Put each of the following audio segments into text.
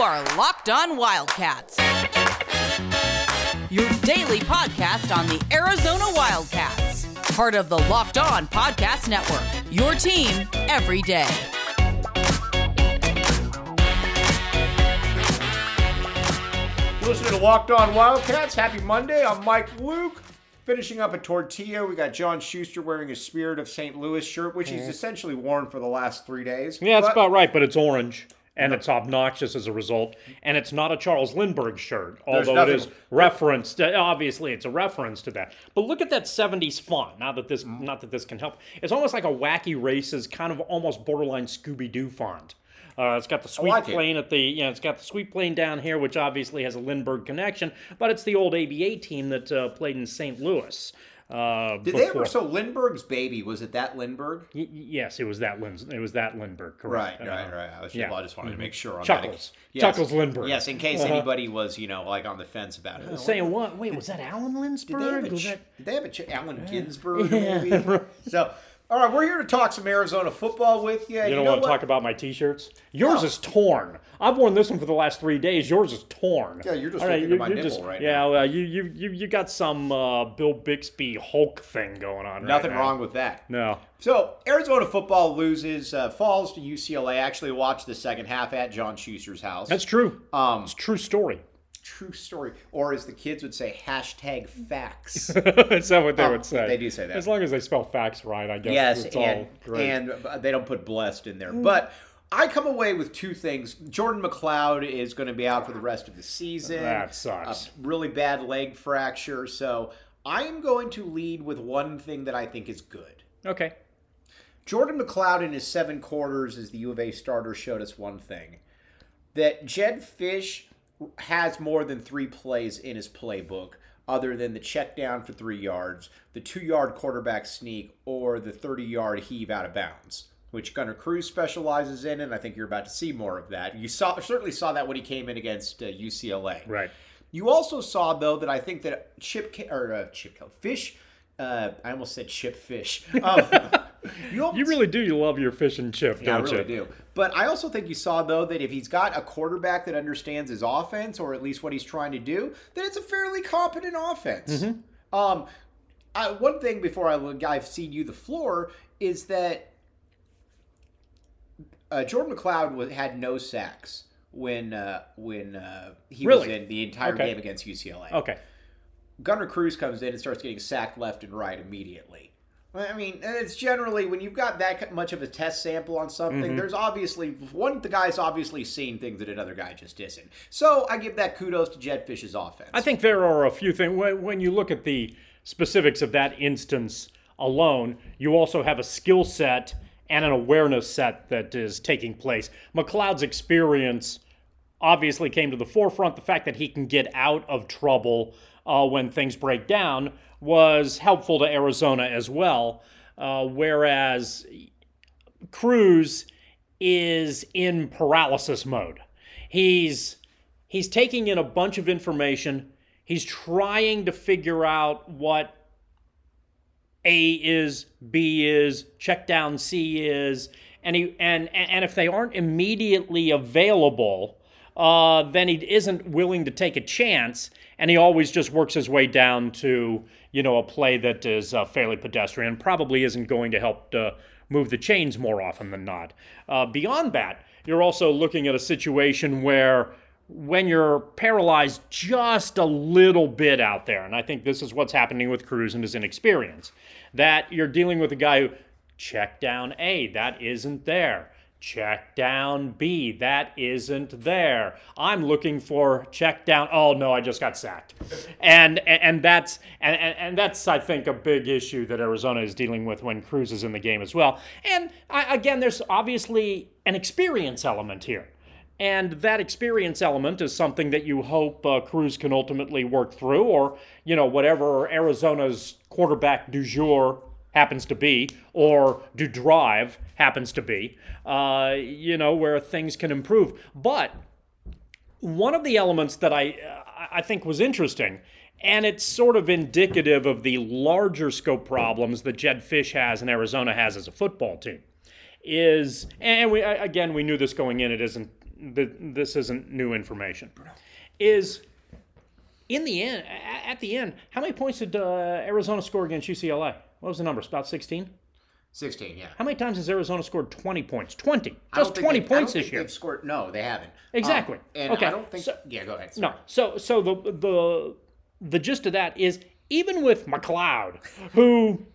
are Locked On Wildcats, your daily podcast on the Arizona Wildcats, part of the Locked On Podcast Network. Your team every day. Listening to Locked On Wildcats. Happy Monday. I'm Mike Luke. Finishing up a tortilla, we got John Schuster wearing a Spirit of St. Louis shirt, which he's essentially worn for the last three days. Yeah, that's But- about right, but it's orange. And it's obnoxious as a result. And it's not a Charles Lindbergh shirt, although it is referenced. Obviously, it's a reference to that. But look at that '70s font. Not that this, Mm-hmm. not that this can help. It's almost like a wacky races, kind of almost borderline Scooby Doo font. Uh, it's got the sweet like it. plane at the, you know, it's got the sweet plane down here, which obviously has a Lindbergh connection. But it's the old ABA team that uh, played in St. Louis. Uh, Did they ever? So Lindbergh's baby was it that Lindbergh? Y- yes, it was that Lin- It was that Lindbergh, correct? Right, right, Uh, right. I, was just, yeah. well, I just wanted to make sure on Chuckles. that. Chuckles Lindbergh. Yes, in case Uh-huh. anybody was, you know, like on the fence about it. Saying what? Wait, was that Alan Did they have Lindbergh? a, ch- that... did they have a ch- Allen Ginsberg movie? So, all right, we're here to talk some Arizona football with you. You don't want to talk about my T-shirts? Yours No. is torn. I've worn this one for the last three days. Yours is torn. Yeah, you're just All looking at you- my nipple just- right yeah, now. well, you, you you you got some uh, Bill Bixby Hulk thing going on. right Nothing now. wrong with that. No. So Arizona football loses, uh, falls to UCLA. I actually watched the second half at John Schuster's house. That's true. um, It's a true story. True story, or as the kids would say, hashtag facts. Is that what they Oh, would say? they do say that. As long as they spell facts right, I guess. yes, it's and all great. and uh, they don't put blessed in there, mm. but. I come away with two things. Jordan McCloud is going to be out for the rest of the season. That sucks. A really bad leg fracture. So I'm going to lead with one thing that I think is good. okay. Jordan McCloud in his seven quarters as the U of A starter showed us one thing that Jedd Fisch has more than three plays in his playbook, other than the check down for three yards, the two yard quarterback sneak, or the 30 yard heave out of bounds, which Gunner Cruz specializes in, and I think you're about to see more of that. You saw certainly saw that when he came in against uh, UCLA. Right. You also saw though that I think that Chip or uh, Chip Fish. Uh, I almost said Chip Fish. Um, you, You really do. You love your fish and chip, yeah, don't really you? do. But I also think you saw though that if he's got a quarterback that understands his offense, or at least what he's trying to do, then it's a fairly competent offense. Mm-hmm. Um, I, one thing before I I've seen you the floor is that uh, Jordan McCloud was, had no sacks when uh, when uh, he was in the entire Okay. game against UCLA. Okay. Gunner Cruz comes in and starts getting sacked left and right immediately. I mean, it's generally when you've got that much of a test sample on something, Mm-hmm. there's obviously one the guy's obviously seen things that another guy just isn't. So I give that kudos to Jedd Fisch's offense. I think there are a few things. When, when you look at the specifics of that instance alone, you also have a skill set and an awareness set that is taking place. McCloud's experience obviously came to the forefront. The fact that he can get out of trouble uh, when things break down was helpful to Arizona as well. Uh, whereas Cruz is in paralysis mode. He's he's taking in a bunch of information. He's trying to figure out what A is, B is, check down C is, and he and and if they aren't immediately available, uh, then he isn't willing to take a chance, and he always just works his way down to you know a play that is uh, fairly pedestrian, probably isn't going to help uh, move the chains more often than not. Uh, beyond that, you're also looking at a situation where when you're paralyzed just a little bit out there, and I think this is what's happening with Cruz and his inexperience, that you're dealing with a guy who check down A, that isn't there. Check down B, that isn't there. I'm looking for check down. Oh no, I just got sacked, and and, that's and, and and that's I think a big issue that Arizona is dealing with when Cruz is in the game as well. And I, again, there's obviously an experience element here. And that experience element is something that you hope uh, Cruz can ultimately work through, or you know whatever Arizona's quarterback du jour happens to be, or do drive happens to be. Uh, you know where things can improve. But one of the elements that I I think was interesting, and it's sort of indicative of the larger scope problems that Jedd Fisch has and Arizona has as a football team, is and we again we knew this going in. It isn't th- this isn't new information, is in the end, at the end, how many points did uh, Arizona score against UCLA? What was the number? It's About 16? 16, yeah. How many times has Arizona scored 20 points? 20. Just 20 they- I don't points think this year. They've scored. No, they haven't. Exactly. Um, and Okay, I don't think. so- yeah, go ahead. No. So so the the the gist of that is even with McCloud, who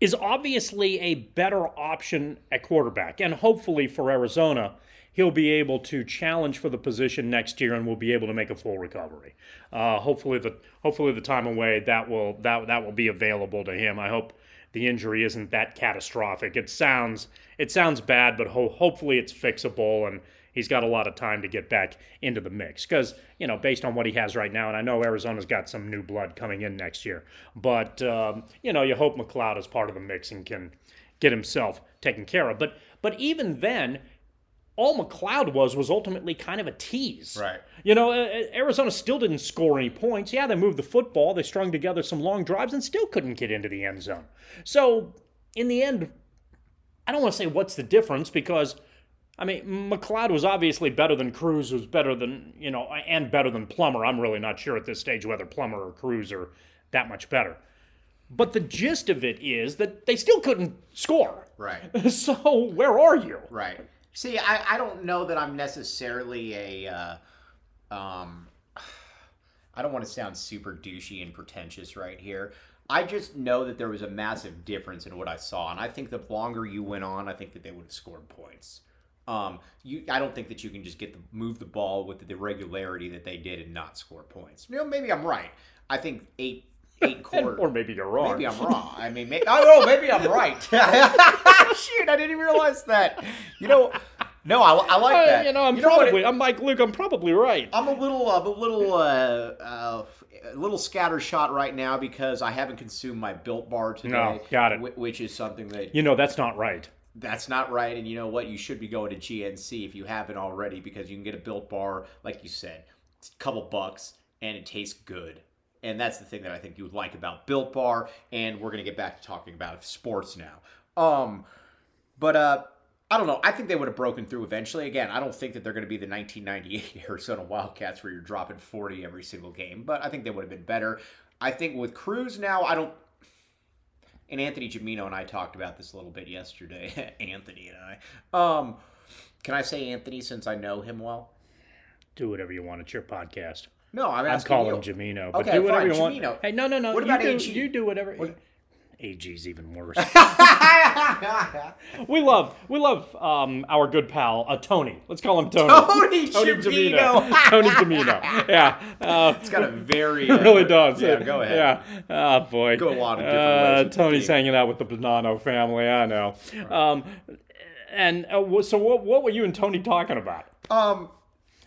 is obviously a better option at quarterback, and hopefully for Arizona, he'll be able to challenge for the position next year and will be able to make a full recovery. Uh, hopefully the hopefully the time away that will that that will be available to him. I hope the injury isn't that catastrophic. It sounds it sounds bad, but ho- hopefully it's fixable and he's got a lot of time to get back into the mix because you know based on what he has right now and i know arizona's got some new blood coming in next year but um, you know you hope mccloud is part of the mix and can get himself taken care of but but even then all mccloud was was ultimately kind of a tease Right. you know uh, arizona still didn't score any points yeah they moved the football they strung together some long drives and still couldn't get into the end zone so in the end I don't want to say what's the difference because I mean McCloud was obviously better than Cruz, was better than you know, and better than Plummer. I'm really not sure at this stage whether Plummer or Cruz are that much better. But the gist of it is that they still couldn't score. Right. So where are you? Right. See, I, I don't know that I'm necessarily a. Uh, um, I don't want to sound super douchey and pretentious right here. I just know that there was a massive difference in what I saw, and I think the longer you went on, I think that they would have scored points. Um, you, I don't think that you can just get the move the ball with the regularity that they did and not score points. You know, maybe I'm right. I think eight eight quarters. Or maybe you're wrong. Maybe I'm wrong. I mean, maybe, oh, no, maybe I'm right. Shoot, I didn't even realize that. You know, no, I, I like Uh, that. you know, I'm what probably, it- I'm Mike Luke. I'm probably right. I'm a little, I'm a little, uh, uh, a little scattershot right now because I haven't consumed my Built Bar today. No, got it. Which is something that You know, that's not right. that's not right. And you know what? You should be going to GNC if you haven't already because you can get a Built Bar, like you said, it's a couple bucks and it tastes good. And that's the thing that I think you would like about Built Bar. And we're gonna get back to talking about sports now. Um, but uh, I don't know. I think they would have broken through eventually. Again, I don't think that they're going to be the 1998 Arizona Wildcats where you're dropping 40 every single game, but I think they would have been better. I think with Cruz now, I don't. And Anthony Gimino and I talked about this a little bit yesterday. Anthony and I. Um, can I say Anthony since I know him well? Do whatever you want. It's your podcast. No, I'm I'd asking call you. him Gimino, but Okay, do whatever fine, you want. Gimino. Hey, no, no, no. What you about do, AG? You do whatever. AG's even worse. We love, we love um, our good pal uh, Tony. Let's call him Tony. Tony Gimino. Tony Gimino. Yeah, uh, It's got a very. it really does. Yeah, go ahead. Yeah. Oh boy. Go a lot of different uh, ways Tony's hanging out with the Bonanno family. I know. Um, and uh, so, what, what were you and Tony talking about? Um,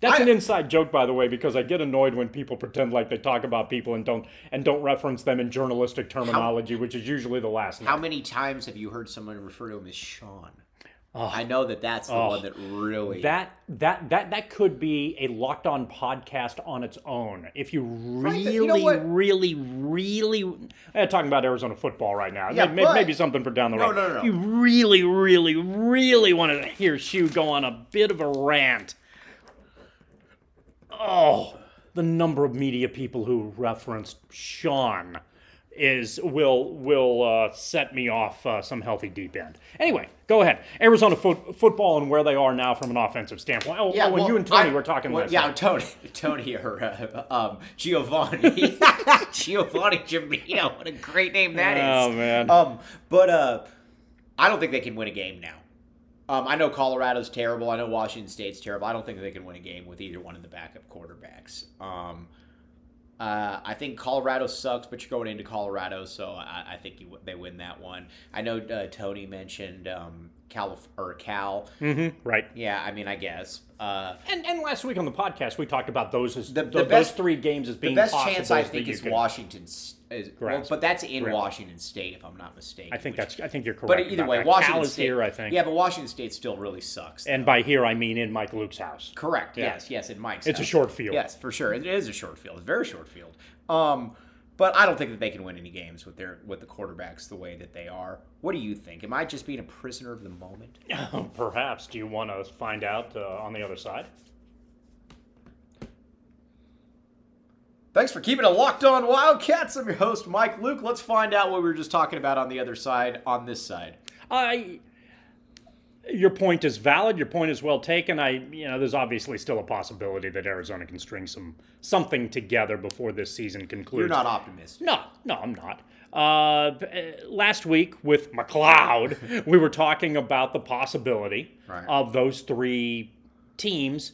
That's I- an inside joke, by the way, because I get annoyed when people pretend like they talk about people and don't and don't reference them in journalistic terminology, which is usually the last name. How many times have you heard someone refer to him as Sean? Oh, I know that that's the one that really. That that that that could be a locked on podcast on its own. If you really, th- you know really, really, eh, talking about Arizona football right now. Yeah, May- but- maybe something for down the No, road. no, no, no. You really, really, really want to hear Shu go on a bit of a rant. Oh, the number of media people who referenced Sean is will will uh, set me off uh, some healthy deep end. Anyway, go ahead. Arizona foot, football and where they are now from an offensive standpoint. Oh, oh, and well, you and Tony I- were talking well, last Yeah, night. Tony, Tony, or uh, um, Giovanni, Giovanni Gimino. What a great name that is. Oh man. Um, but uh, I don't think they can win a game now. Um, I know Colorado's terrible. I know Washington State's terrible. I don't think they can win a game with either one of the backup quarterbacks. Um, uh, I think Colorado sucks, but you're going into Colorado, so I, I think you, they win that one. I know uh, Tony mentioned um, Cal or Cal. right. Yeah, I mean, I guess. Uh, And, and last week on the podcast we talked about those as The- th- the those best- three games as the being best chance I think is Washington's. Is, well, but that's in. Washington State, if I'm not mistaken. I think which- that's I think you're correct. But either way, that. Washington Cal State here. I think. Yeah, but Washington State still really sucks. And by here I mean in Mike Luke's house. Correct. Yeah. Yes. Yes. In Mike's. It's a short field. Yes, for sure. It is a short field. It's a very short field. Um, But I don't think that they can win any games with their with the quarterbacks the way that they are. What do you think? Am I just being a prisoner of the moment? Perhaps. Do you want to find out uh, on the other side? Thanks for keeping it locked on Wildcats. I'm your host, Mike Luke. Let's find out what we were just talking about on the other side, on this side. I. Your point is valid. Your point is well taken. I, you know, there's obviously still a possibility that Arizona can string some something together before this season concludes. You're not optimistic. No, no, I'm not. Uh, last week with McCloud, we were talking about the possibility Right. of those three teams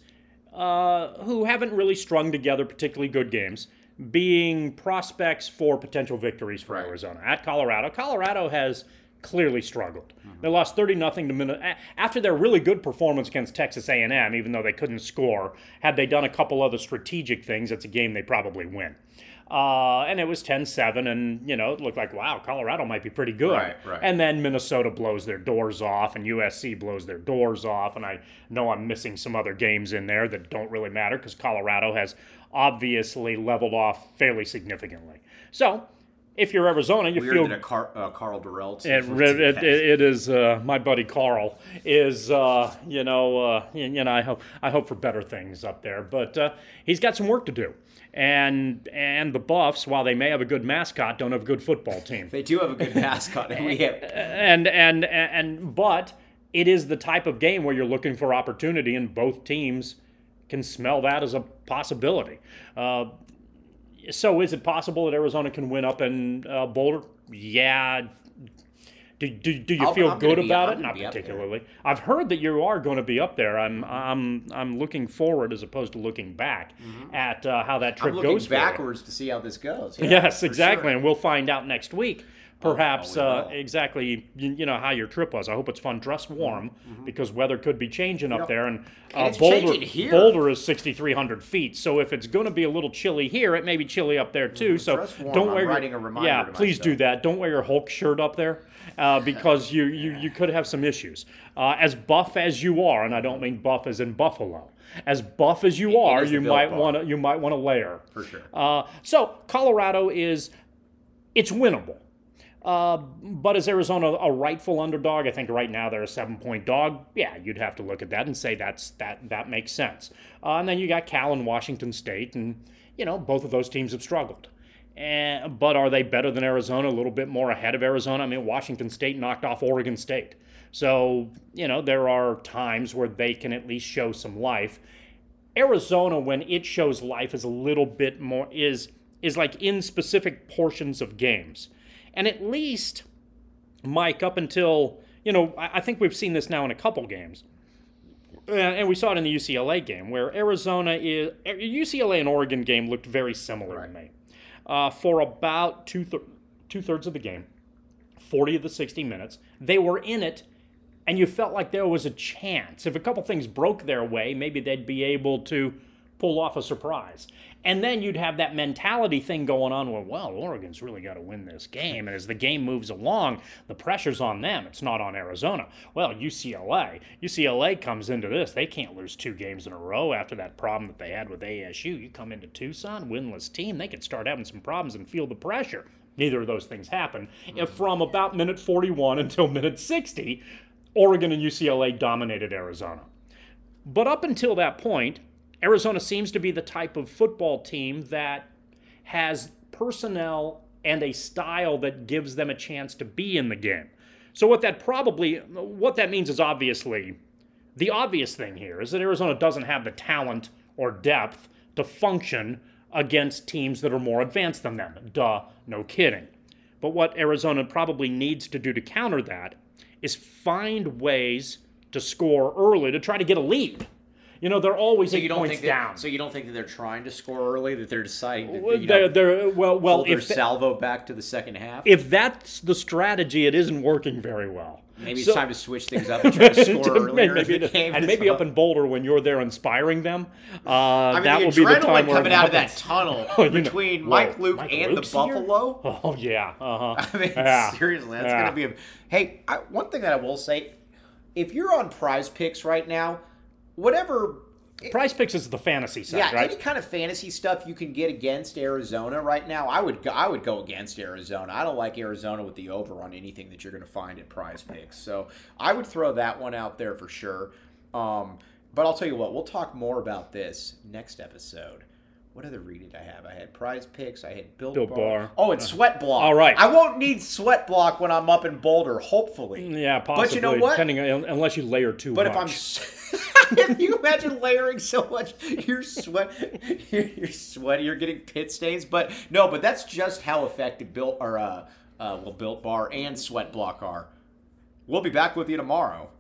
uh, who haven't really strung together particularly good games being prospects for potential victories for Right. Arizona at Colorado. Colorado has clearly struggled. Mm-hmm. They lost 30 nothing to Minnesota after their really good performance against Texas A&M even though they couldn't score. Had they done a couple other strategic things, it's a game they probably win. Uh, and it was 10-7 and you know it looked like wow colorado might be pretty good Right, right. and then minnesota blows their doors off and usc blows their doors off and i know i'm missing some other games in there that don't really matter because colorado has obviously leveled off fairly significantly so if you're arizona you Weird feel that a Car- uh, Karl Dorrell. it, it, it, it is uh, my buddy Karl is uh, you know uh, you, know I hope I hope for better things up there, but uh, he's got some work to do, and and the Buffs, while they may have a good mascot, don't have a good football team, they do have a good mascot, and we have and and and but it is the type of game where you're looking for opportunity, and both teams can smell that as a possibility. Uh, so is it possible that Arizona can win up in uh, Boulder? Yeah. Do, do, do you I'll- feel I'm good about it? Not be up there. particularly. I've heard that you are going to be up there. I'm I'm I'm looking forward as opposed to looking back at uh, how that Mm-hmm. I'm trip looking goes. backwards to see how this goes. Yeah, Yes, exactly, sure. and we'll find out next week. Perhaps uh, exactly, you, you know how your trip was. I hope it's fun. Dress warm because weather could be changing up know, there, and, and uh, it's Boulder. Boulder is 6,300 feet. So if it's going to be a little chilly here, it may be chilly up there too. So Dress warm. don't I'm wear. your- a reminder yeah, please do that. Don't wear your Hulk shirt up there uh, because you, you you could have some issues. Uh, as buff as you are, and I don't mean buff as in Buffalo. As buff as you are, is you might want to you might want to layer. For sure. Uh, so Colorado is it's winnable. Uh, but is Arizona a rightful underdog? I think right now they're a seven-point dog. Yeah, you'd have to look at that and say that's that that makes sense. Uh, and then you got Cal and Washington State, and you know both of those teams have struggled. And, but are they better than Arizona? A little bit more ahead of Arizona. I mean, Washington State knocked off Oregon State, so you know there are times where they can at least show some life. Arizona, when it shows life, is a little bit more is is like in specific portions of games, and at least Mike up until you know I, think we've seen this now in a couple games, Uh, and we saw it in the UCLA game where Arizona is UCLA and Oregon game looked very similar to me uh, for about two thir- two thirds of the game, forty of the sixty minutes. They were in it and you felt like there was a chance. If a couple things broke their way, maybe they'd be able to pull off a surprise. And then you'd have that mentality thing going on where, well, Oregon's really got to win this game. And as the game moves along, the pressure's on them. It's not on Arizona. Well, UCLA. UCLA comes into this. They can't lose two games in a row after that problem that they had with ASU. You come into Tucson, winless team, they could start having some problems and feel the pressure. Neither of those things happen. If mm-hmm. from about minute 41 until minute 60, Oregon and UCLA dominated Arizona. But up until that point, Arizona seems to be the type of football team that has personnel and a style that gives them a chance to be in the game. So what that probably what that means is obviously the obvious thing here is that Arizona doesn't have the talent or depth to function against teams that are more advanced than them. Duh, no kidding. But what Arizona probably needs to do to counter that is find ways to score early to try to get a lead. You know, they're always So eight you don't points think down. that, so you don't think that they're trying to score early? That they're deciding to Well, you they're, know, they're, well, well, if, salvo back to the second half? if that's the strategy, it isn't working very well. Maybe it's time to switch things up and try to score earlier maybe, in the game. and maybe up in Boulder when you're there inspiring them. Uh, I mean, that the will be the time where coming out of that tunnel Oh, know- between Whoa, Mike Luke Mike and Luke's the here? Buffalo. Oh yeah, uh huh. I mean, yeah. seriously, that's Yeah. gonna be a. Hey, I, one thing that I will say, if you're on PrizePicks right now, whatever PrizePicks is the fantasy side, yeah, right? any kind of fantasy stuff you can get against Arizona right now, I would go, I would go against Arizona. I don't like Arizona with the over on anything that you're going to find at PrizePicks, so I would throw that one out there for sure. Um, but I'll tell you what, we'll talk more about this next episode. What other read did I have? I had PrizePicks. I had Built Bar. Bar. Oh, and Sweat Block. all right. I won't need Sweat Block when I'm up in Boulder. Hopefully. Yeah, possibly. But you know what? Depending on, unless you layer too But much. if I'm, if you imagine layering so much, you're sweat, you're, you're sweaty, you're getting pit stains. But no, but that's just how effective built or uh, uh, well, built bar and sweat block are. We'll be back with you tomorrow.